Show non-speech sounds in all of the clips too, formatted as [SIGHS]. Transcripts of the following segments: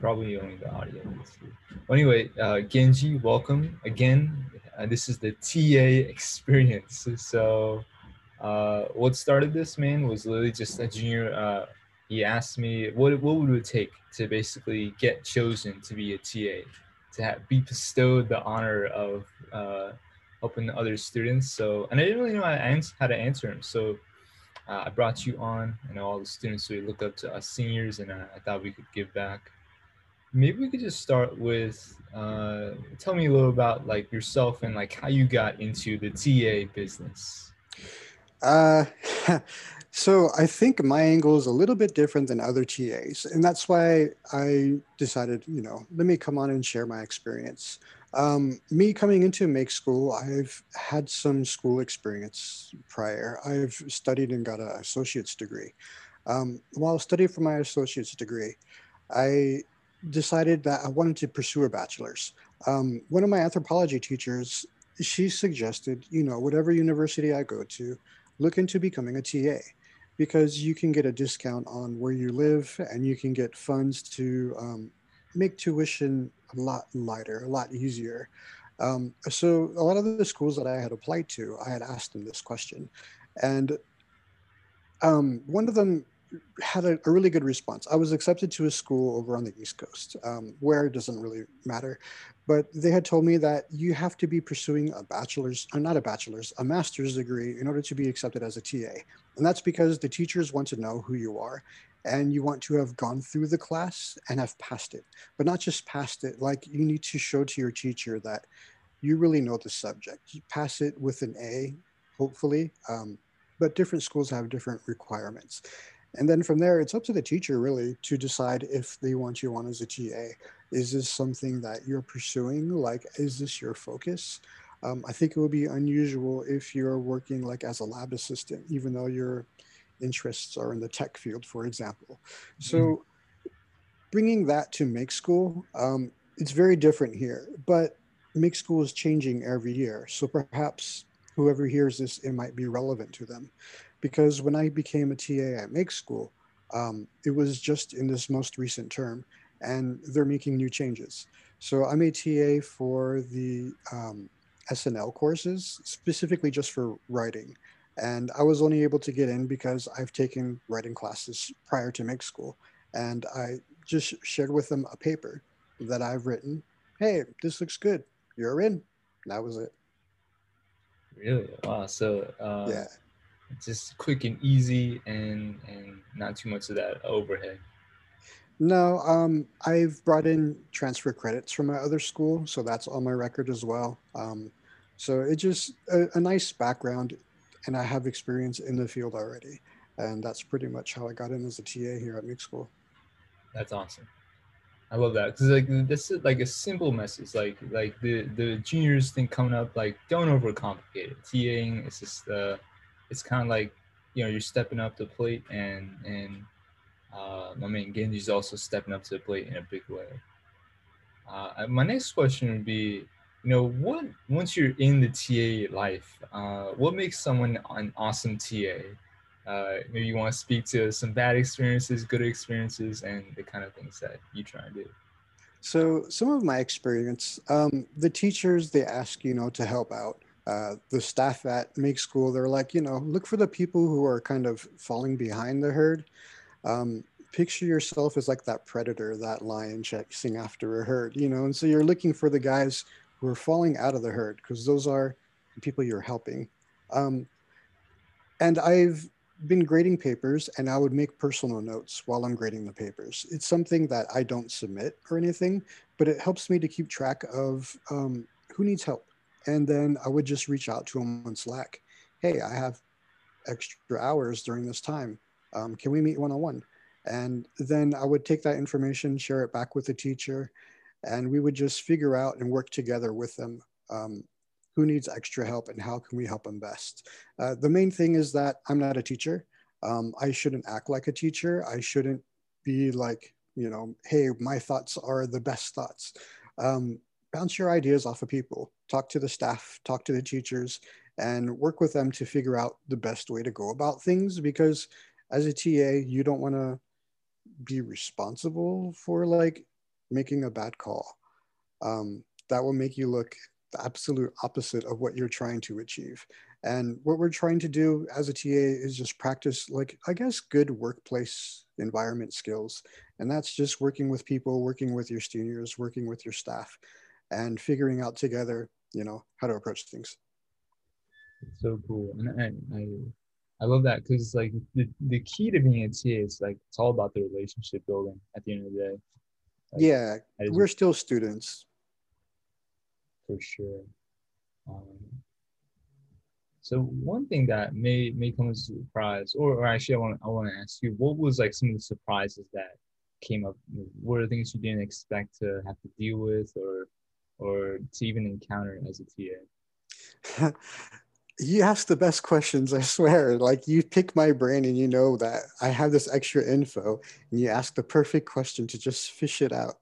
probably only the audio. Well, anyway, uh, Genji, welcome again. Uh, this is the TA experience. So, uh, what started this, man, was literally just a junior. Uh, he asked me what what would it take to basically get chosen to be a TA, to have, be bestowed the honor of uh, helping other students. So, and I didn't really know how to answer, him. So uh, I brought you on and all the students who look up to us seniors and uh, I thought we could give back. Maybe we could just start with, uh, tell me a little about like yourself and like how you got into the TA business. Uh, [LAUGHS] so I think my angle is a little bit different than other TAs. And that's why I decided, you know, let me come on and share my experience. Um, me coming into make school, I've had some school experience prior. I've studied and got an associate's degree. Um, while studying for my associate's degree, I decided that I wanted to pursue a bachelor's. Um, one of my anthropology teachers, she suggested, you know, whatever university I go to, look into becoming a TA because you can get a discount on where you live and you can get funds to um, make tuition a lot lighter, a lot easier. Um, so a lot of the schools that I had applied to, I had asked them this question, and um, one of them had a, a, really good response. I was accepted to a school over on the East Coast, um, where it doesn't really matter, but they had told me that you have to be pursuing a bachelor's, or uh, not a bachelor's, a master's degree in order to be accepted as a TA. And that's because the teachers want to know who you are and you want to have gone through the class and have passed it, but not just passed it. Like you need to show to your teacher that you really know the subject. You pass it with an A, hopefully, um, but different schools have different requirements. And then from there, it's up to the teacher really to decide if they want you on as a TA. Is this something that you're pursuing? Like, is this your focus? Um, I think it would be unusual if you're working like as a lab assistant, even though you're interests are in the tech field, for example. So mm. bringing that to make school, um, it's very different here, but make school is changing every year. So perhaps whoever hears this, it might be relevant to them. Because when I became a TA at make school, um, it was just in this most recent term and they're making new changes. So I'm a TA for the um, SNL courses, specifically just for writing. And I was only able to get in because I've taken writing classes prior to make school. And I just shared with them a paper that I've written. Hey, this looks good. You're in. That was it. Really? Wow. So uh, yeah, just quick and easy, and and not too much of that overhead. No, um, I've brought in transfer credits from my other school, so that's on my record as well. Um, so it's just a, a nice background and I have experience in the field already. And that's pretty much how I got in as a TA here at Make School. That's awesome. I love that because like this is like a simple message. Like like the the juniors thing coming up. Like don't overcomplicate it. TAing it's just uh, it's kind of like you know you're stepping up the plate and and uh, I mean Genji's also stepping up to the plate in a big way. Uh, my next question would be you know what once you're in the ta life uh, what makes someone an awesome ta uh, maybe you want to speak to some bad experiences good experiences and the kind of things that you try and do. So some of my experience um, the teachers they ask you know to help out uh, the staff at make school they're like you know look for the people who are kind of falling behind the herd um, picture yourself as like that predator that lion chasing after a herd you know and so you're looking for the guys who are falling out of the herd because those are the people you're helping. Um, and I've been grading papers and I would make personal notes while I'm grading the papers. It's something that I don't submit or anything, but it helps me to keep track of um, who needs help. And then I would just reach out to them on Slack. Hey, I have extra hours during this time. Um, can we meet one on one? And then I would take that information, share it back with the teacher, and we would just figure out and work together with them um, who needs extra help and how can we help them best. Uh, the main thing is that I'm not a teacher. Um, I shouldn't act like a teacher. I shouldn't be like, you know, hey, my thoughts are the best thoughts. Um, bounce your ideas off of people, talk to the staff, talk to the teachers, and work with them to figure out the best way to go about things because as a TA, you don't want to be responsible for like making a bad call. Um, that will make you look the absolute opposite of what you're trying to achieve. And what we're trying to do as a TA is just practice, like, I guess, good workplace environment skills. And that's just working with people, working with your seniors, working with your staff, and figuring out together, you know, how to approach things. It's so cool. And I, I, I love that because, it's like, the, the key to being a TA is like, it's all about the relationship building at the end of the day. Like, yeah, we're still students. For sure. Um, so one thing that may may come as a surprise, or, or actually, I want I want to ask you, what was like some of the surprises that came up? What are things you didn't expect to have to deal with, or or to even encounter as a TA? you ask the best questions, I swear. Like you pick my brain and you know that I have this extra info, and you ask the perfect question to just fish it out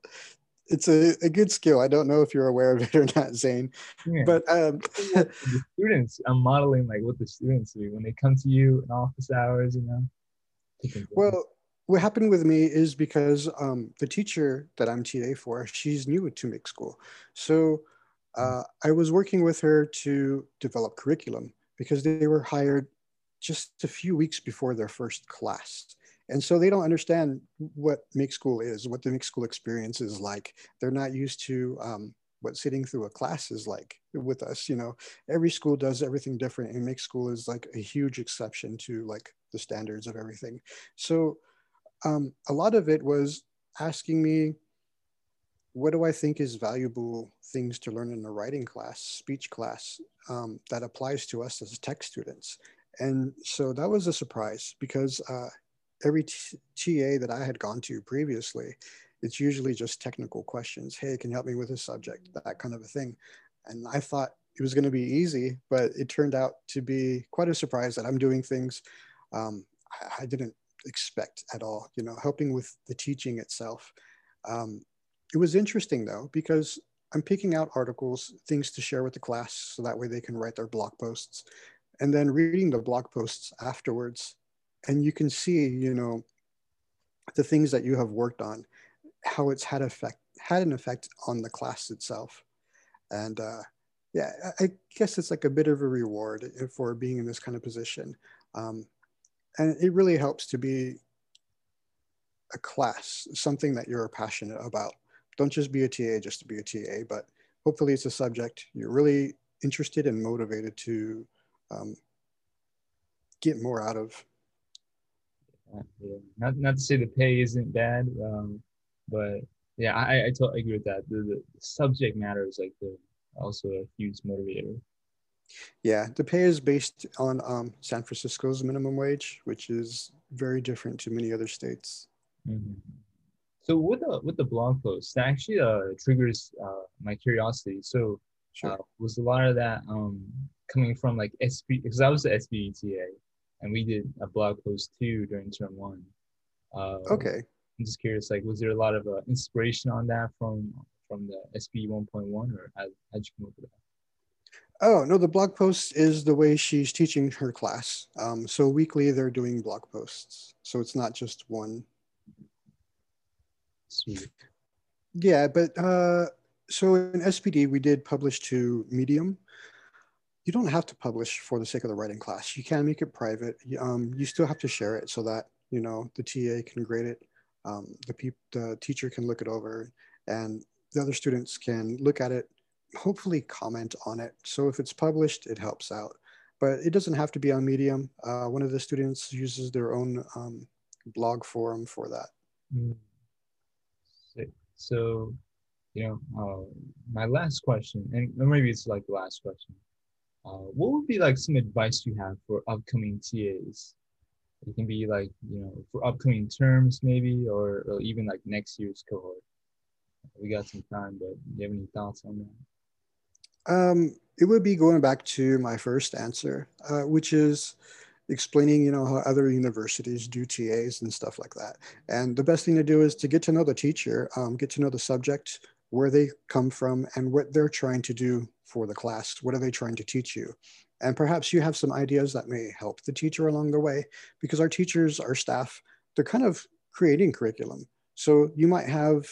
it's a, a good skill. I don't know if you're aware of it or not, Zane. Yeah. But um, [LAUGHS] the students, I'm modeling like what the students do when they come to you in office hours, you know. Well, what happened with me is because um, the teacher that I'm TA for, she's new to Make School, so uh, I was working with her to develop curriculum because they were hired just a few weeks before their first class. And so they don't understand what Make School is, what the Make School experience is like. They're not used to um, what sitting through a class is like with us. You know, every school does everything different, and Make School is like a huge exception to like the standards of everything. So um, a lot of it was asking me, what do I think is valuable things to learn in a writing class, speech class um, that applies to us as tech students? And so that was a surprise because uh, every t- TA that I had gone to previously, it's usually just technical questions. Hey, can you help me with this subject? That kind of a thing. And I thought it was going to be easy, but it turned out to be quite a surprise that I'm doing things um, I, I, didn't expect at all. You know, helping with the teaching itself. Um, it was interesting though because I'm picking out articles, things to share with the class, so that way they can write their blog posts, and then reading the blog posts afterwards and you can see, you know, the things that you have worked on, how it's had effect had an effect on the class itself, and uh, yeah, I guess it's like a bit of a reward for being in this kind of position, um, and it really helps to be a class, something that you're passionate about. Don't just be a TA just to be a TA, but hopefully it's a subject you're really interested and motivated to um, get more out of yeah. Not not to say the pay isn't bad, um, but yeah, I, I totally agree with that. The, the subject matter is like the also a huge motivator. Yeah, the pay is based on um, San Francisco's minimum wage, which is very different to many other states. Mm-hmm. So with the with the blog post, that actually uh, triggers uh, my curiosity. So sure. uh, was a lot of that um, coming from like SPD because I was the SPD TA, and we did a blog post too during term one. Uh, okay. I'm just curious, like, was there a lot of uh, inspiration on that from from the SPD 1.1, or how how'd you come up with that? Oh no, the blog post is the way she's teaching her class. Um, so weekly they're doing blog posts, so it's not just one. Sweet. Yeah, but uh, so in SPD we did publish to Medium, you don't have to publish for the sake of the writing class. You can make it private. Um, you still have to share it so that you know the TA can grade it, um, the, the teacher can look it over, and the other students can look at it, hopefully comment on it. So if it's published, it helps out. But it doesn't have to be on Medium. Uh, one of the students uses their own um, blog forum for that. Mm. So, you know, uh, my last question, and maybe it's like the last question uh, what would be like some advice you have for upcoming TAs? It can be like, you know, for upcoming terms maybe, or, or even like next year's cohort. We got some time, but do you have any thoughts on that? Um, it would be going back to my first answer, uh, which is explaining, you know, how other universities do TAs and stuff like that. And the best thing to do is to get to know the teacher, um, get to know the subject, where they come from, and what they're trying to do for the class. What are they trying to teach you? And perhaps you have some ideas that may help the teacher along the way because our teachers, our staff, they're kind of creating curriculum. So you might have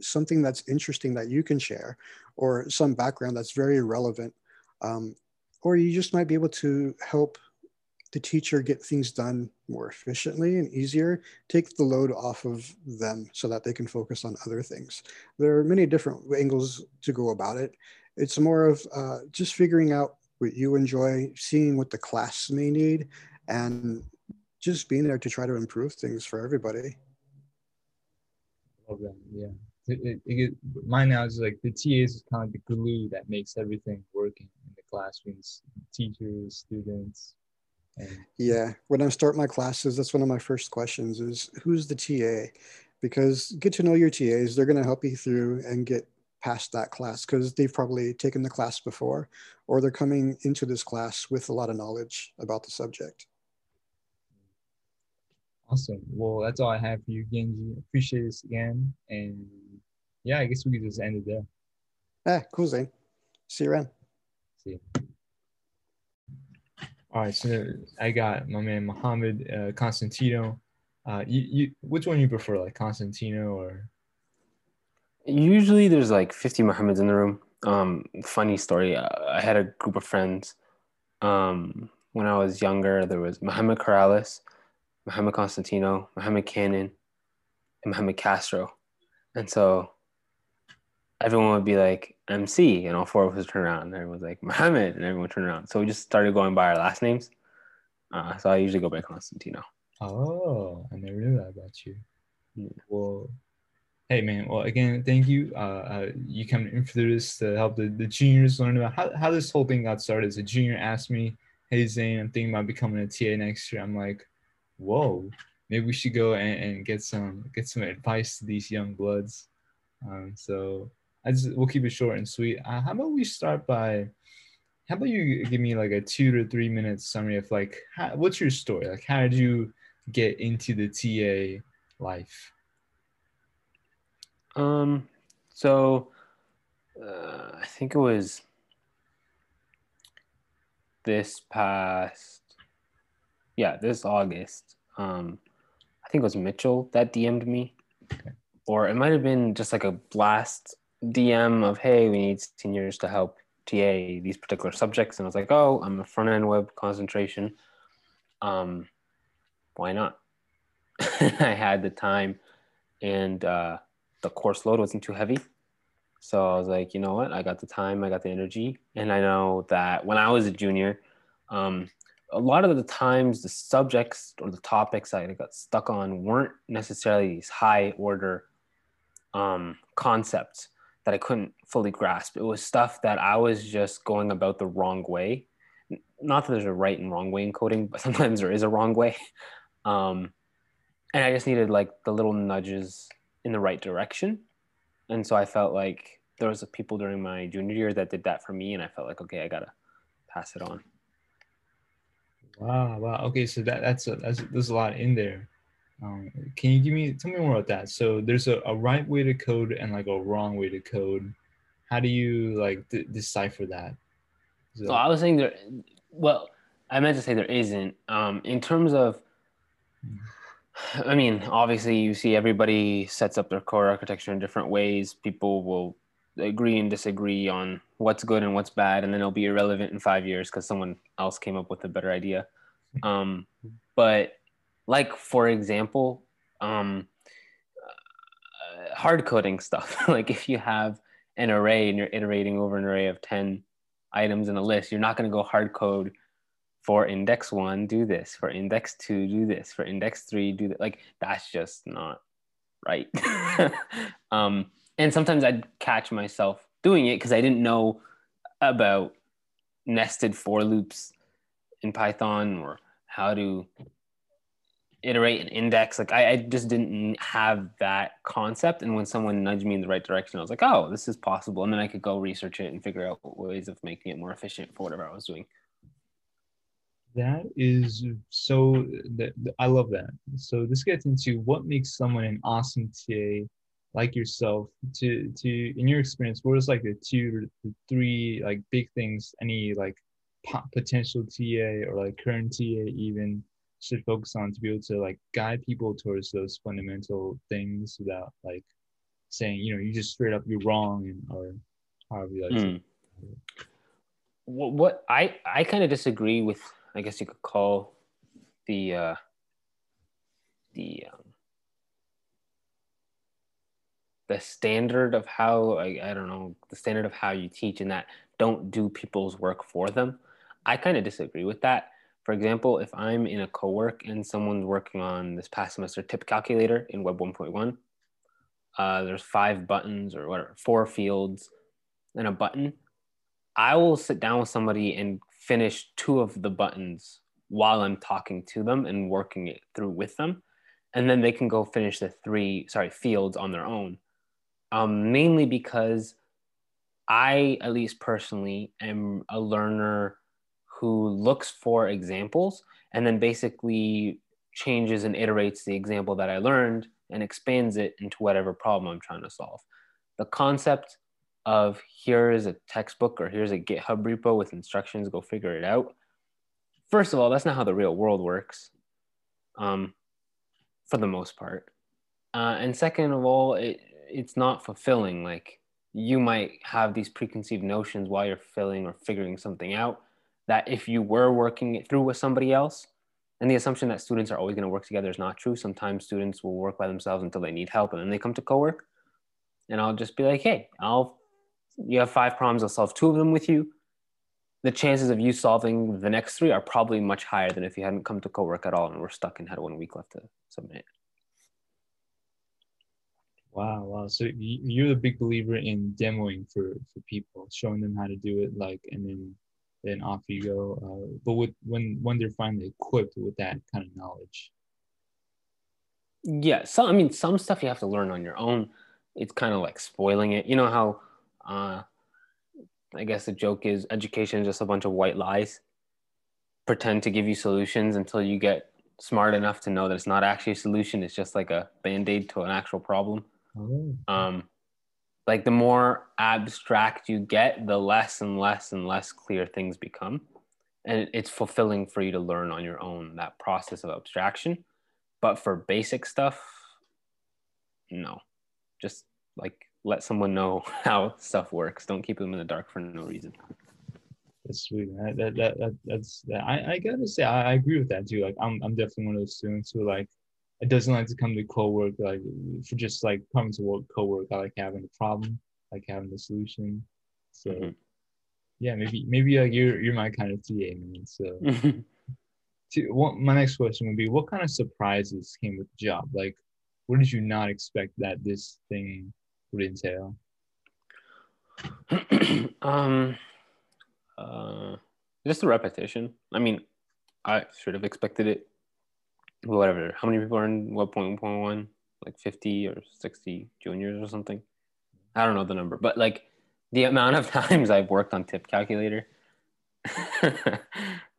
something that's interesting that you can share or some background that's very relevant. Um, or you just might be able to help the teacher get things done more efficiently and easier, take the load off of them so that they can focus on other things. There are many different angles to go about it. It's more of uh, just figuring out what you enjoy, seeing what the class may need, and just being there to try to improve things for everybody. Love that. Yeah. It, it, it, mine now is like the TAs is kind of the glue that makes everything working in the classrooms, teachers, students, yeah, when I start my classes, that's one of my first questions is who's the TA? Because get to know your TAs, they're going to help you through and get past that class because they've probably taken the class before or they're coming into this class with a lot of knowledge about the subject. Awesome. Well, that's all I have for you, Genji. Appreciate this again. And yeah, I guess we could just end it there. Ah, cool, Zane. See you around. See you. All right, so I got my man Mohammed uh, Constantino. Uh, you, you, which one you prefer, like Constantino or? Usually, there's like 50 Mohammeds in the room. Um, funny story. Uh, I had a group of friends. Um, when I was younger, there was Mohammed Corrales, Mohammed Constantino, Mohammed Cannon, and Mohammed Castro, and so everyone would be like MC, and all four of us would turn around. And everyone was like Mohammed, and everyone would turn around. So we just started going by our last names. Uh, so I usually go by Constantino. Oh, I never knew that about you. Yeah. Well, hey man. Well, again, thank you. Uh, uh, you coming in for this to help the, the juniors learn about how, how this whole thing got started. As a junior asked me, "Hey Zane, I'm thinking about becoming a TA next year." I'm like, "Whoa, maybe we should go and, and get some get some advice to these young bloods." Um, so I just we'll keep it short and sweet. Uh, how about we start by how about you give me like a two to three minute summary of like how, what's your story? Like how did you get into the TA life? Um, so uh, I think it was this past, yeah, this August. Um, I think it was Mitchell that DM'd me, okay. or it might have been just like a blast DM of, hey, we need seniors to help TA these particular subjects. And I was like, oh, I'm a front end web concentration. Um, why not? [LAUGHS] I had the time and uh, the course load wasn't too heavy. So I was like, you know what? I got the time, I got the energy. And I know that when I was a junior, um, a lot of the times the subjects or the topics I got stuck on weren't necessarily these high order um, concepts that I couldn't fully grasp. It was stuff that I was just going about the wrong way. Not that there's a right and wrong way in coding, but [LAUGHS] sometimes there is a wrong way. Um, and I just needed like the little nudges in the right direction. And so I felt like there was people during my junior year that did that for me, and I felt like okay, I gotta pass it on. Wow, wow. Okay, so that that's a, that's there's a lot in there. Um, can you give me tell me more about that? So there's a, a right way to code and like a wrong way to code. How do you like d- decipher that? So, so I was saying there. Well, I meant to say there isn't. Um, in terms of, [SIGHS] I mean, obviously you see everybody sets up their core architecture in different ways. People will agree and disagree on what's good and what's bad, and then it'll be irrelevant in five years because someone else came up with a better idea. Um, but like for example um, uh, hard coding stuff. [LAUGHS] Like if you have an array and you're iterating over an array of 10 items in a list you're not going to go hard code for index one do this for index two do this for index three do that like that's just not right. [LAUGHS] Um, and sometimes i'd catch myself doing it because i didn't know about nested for loops in python or how to iterate and index like I, I, just didn't have that concept. And when someone nudged me in the right direction i was like oh this is possible. And then i could go research it and figure out ways of making it more efficient for whatever i was doing. That is so that i love that. So this gets into what makes someone an awesome ta like yourself to to in your experience what is like the two the three like big things any like potential ta or like current ta even should focus on to be able to like guide people towards those fundamental things without like saying, you know, you just straight up you're wrong and or however you like Mm. What, what I I kind of disagree with. I guess you could call the uh, the um, the standard of how I, I don't know the standard of how you teach and that don't do people's work for them. I kind of disagree with that. For example, if I'm in a co-work and someone's working on this past semester tip calculator in Web 1.1, uh, there's five buttons or whatever, four fields and a button. I will sit down with somebody and finish two of the buttons while I'm talking to them and working it through with them. And then they can go finish the three, sorry, fields on their own. Um, mainly because I, at least personally, am a learner who looks for examples and then basically changes and iterates the example that I learned and expands it into whatever problem I'm trying to solve. The concept of here is a textbook or here's a GitHub repo with instructions, go figure it out. First of all, that's not how the real world works, um, for the most part. Uh, and second of all, it, it's not fulfilling. Like you might have these preconceived notions while you're filling or figuring something out that if you were working it through with somebody else, and the assumption that students are always going to work together is not true. Sometimes students will work by themselves until they need help and then they come to co-work. And I'll just be like, hey, I'll you have five problems, I'll solve two of them with you. The chances of you solving the next three are probably much higher than if you hadn't come to co-work at all and we're stuck and had one week left to submit. Wow, wow. So you're a big believer in demoing for for people, showing them how to do it, like, and then then off you go. Uh, but with when when they're finally equipped with that kind of knowledge. Yeah, so I mean, some stuff you have to learn on your own. It's kind of like spoiling it. You know how, uh, I guess the joke is education is just a bunch of white lies. Pretend to give you solutions until you get smart enough to know that it's not actually a solution. It's just like a band aid to an actual problem. Oh. Um, like the more abstract you get, the less and less and less clear things become, and it's fulfilling for you to learn on your own that process of abstraction. But for basic stuff, no, just like let someone know [LAUGHS] how stuff works. Don't keep them in the dark for no reason. That's sweet. That, that, that that's that. I, I gotta say I, I agree with that too. Like I'm I'm definitely one of those students who like it doesn't like to come to co-work like for just like coming to work co-work. I like having the problem, like having the solution. So Mhm. yeah, maybe maybe like you're you're my kind of TA man. So [LAUGHS] to, what, my next question would be what kind of surprises came with the job? Like what did you not expect that this thing would entail? [CLEARS THROAT] um, uh, just the repetition. I mean, I should have expected it. Whatever. How many people are in what point point one? Like fifty or sixty juniors or something. I don't know the number, but like the amount of [LAUGHS] times I've worked on tip calculator, [LAUGHS]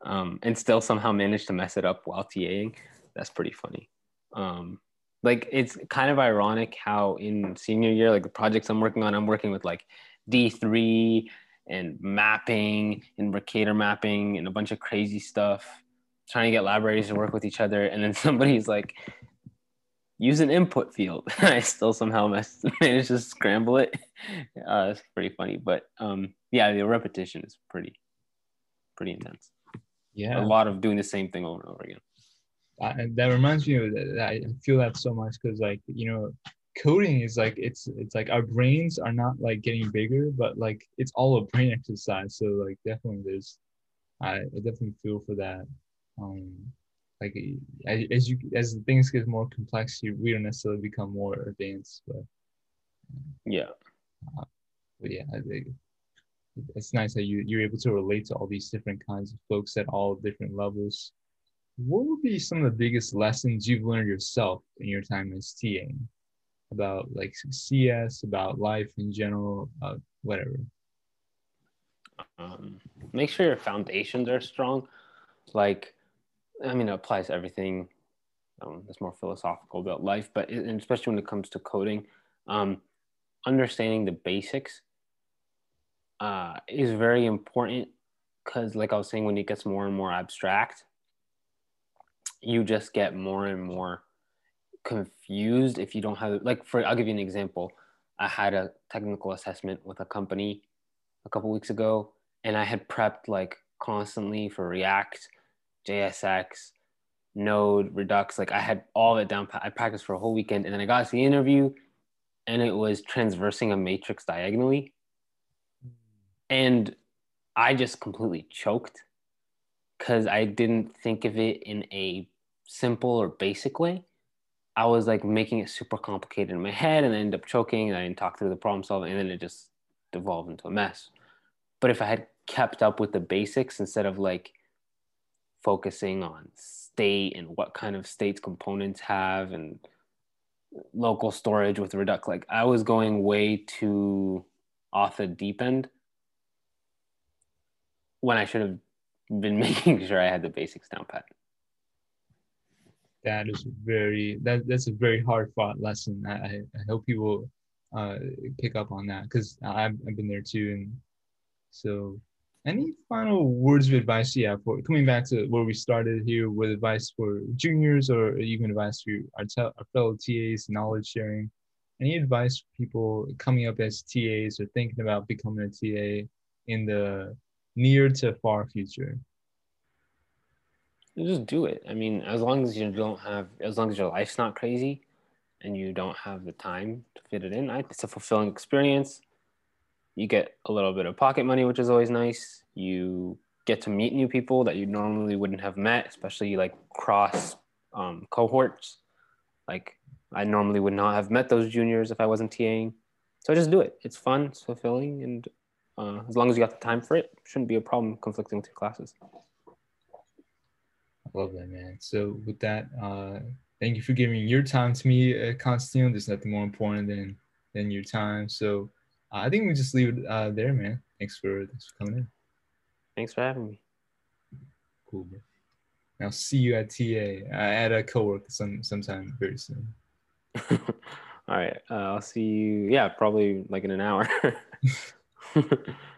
um, and still somehow managed to mess it up while TAing. That's pretty funny. Um, like it's kind of ironic how in senior year, like the projects I'm working on, I'm working with like D3 and mapping and Mercator mapping and a bunch of crazy stuff, trying to get libraries to work with each other. And then [LAUGHS] somebody's like, use an input field. [LAUGHS] I still somehow mess, [LAUGHS] managed to scramble it. Uh, it's pretty funny. But um, yeah, the repetition is pretty, pretty intense. Yeah. A lot of doing the same thing over and over again. That reminds me of that. I feel that so much because like you know, coding is like it's it's like our brains are not like getting bigger, but like it's all a brain exercise. So like definitely there's, I, I definitely feel for that. Um, like as, as you as things get more complex, you we don't necessarily become more advanced, but Yeah. but yeah, I think it's nice that you you're able to relate to all these different kinds of folks at all different levels. What would be some of the biggest lessons you've learned yourself in your time as TA about like CS, about life in general, uh, whatever? um, make sure your foundations are strong. Like, I mean, it applies to everything. Um, that's more philosophical about life, but it, especially when it comes to coding, um, understanding the basics uh, is very important because, like I was saying, when it gets more and more abstract, you just get more and more confused if you don't have like for I'll give you an example. I had a technical assessment with a company a couple weeks ago, and I had prepped like constantly for React, JSX, Node, Redux. Like I had all of it down. I practiced for a whole weekend, and then I got to the interview, and it was transversing a matrix diagonally, and I just completely choked because I didn't think of it in a simple or basic way. I was like making it super complicated in my head and I ended up choking and I didn't talk through the problem solving and then it just devolved into a mess. But if I had kept up with the basics instead of like focusing on state and what kind of states components have and local storage with Redux, like I was going way too off the deep end when I should have been [LAUGHS] making sure I had the basics down pat that is very that that's a very hard fought lesson. I, I hope people uh, pick up on that because I've, I've been there too. And so, any final words of advice you have for coming back to where we started here with advice for juniors or even advice for our, te- our fellow TAs, knowledge sharing? Any advice for people coming up as TAs or thinking about becoming a TA in the near to far future? just do it. I mean, as long as you don't have, as long as your life's not crazy, and you don't have the time to fit it in, it's a fulfilling experience. You get a little bit of pocket money, which is always nice. You get to meet new people that you normally wouldn't have met, especially like cross um, cohorts. Like I normally would not have met those juniors if I wasn't TAing. So just do it. It's fun, it's fulfilling, and uh, as long as you got the time for it, shouldn't be a problem conflicting with your classes. I love that, man. So with that, uh, thank you for giving your time to me, uh, Constantine. There's nothing more important than than your time. So I think we just leave it uh, there, man. Thanks for thanks for coming in. Thanks for having me. Cool, bro. I'll see you at TA uh, at a cowork some sometime very soon. [LAUGHS] All right, uh, I'll see you. Yeah, probably like in an hour. [LAUGHS] [LAUGHS]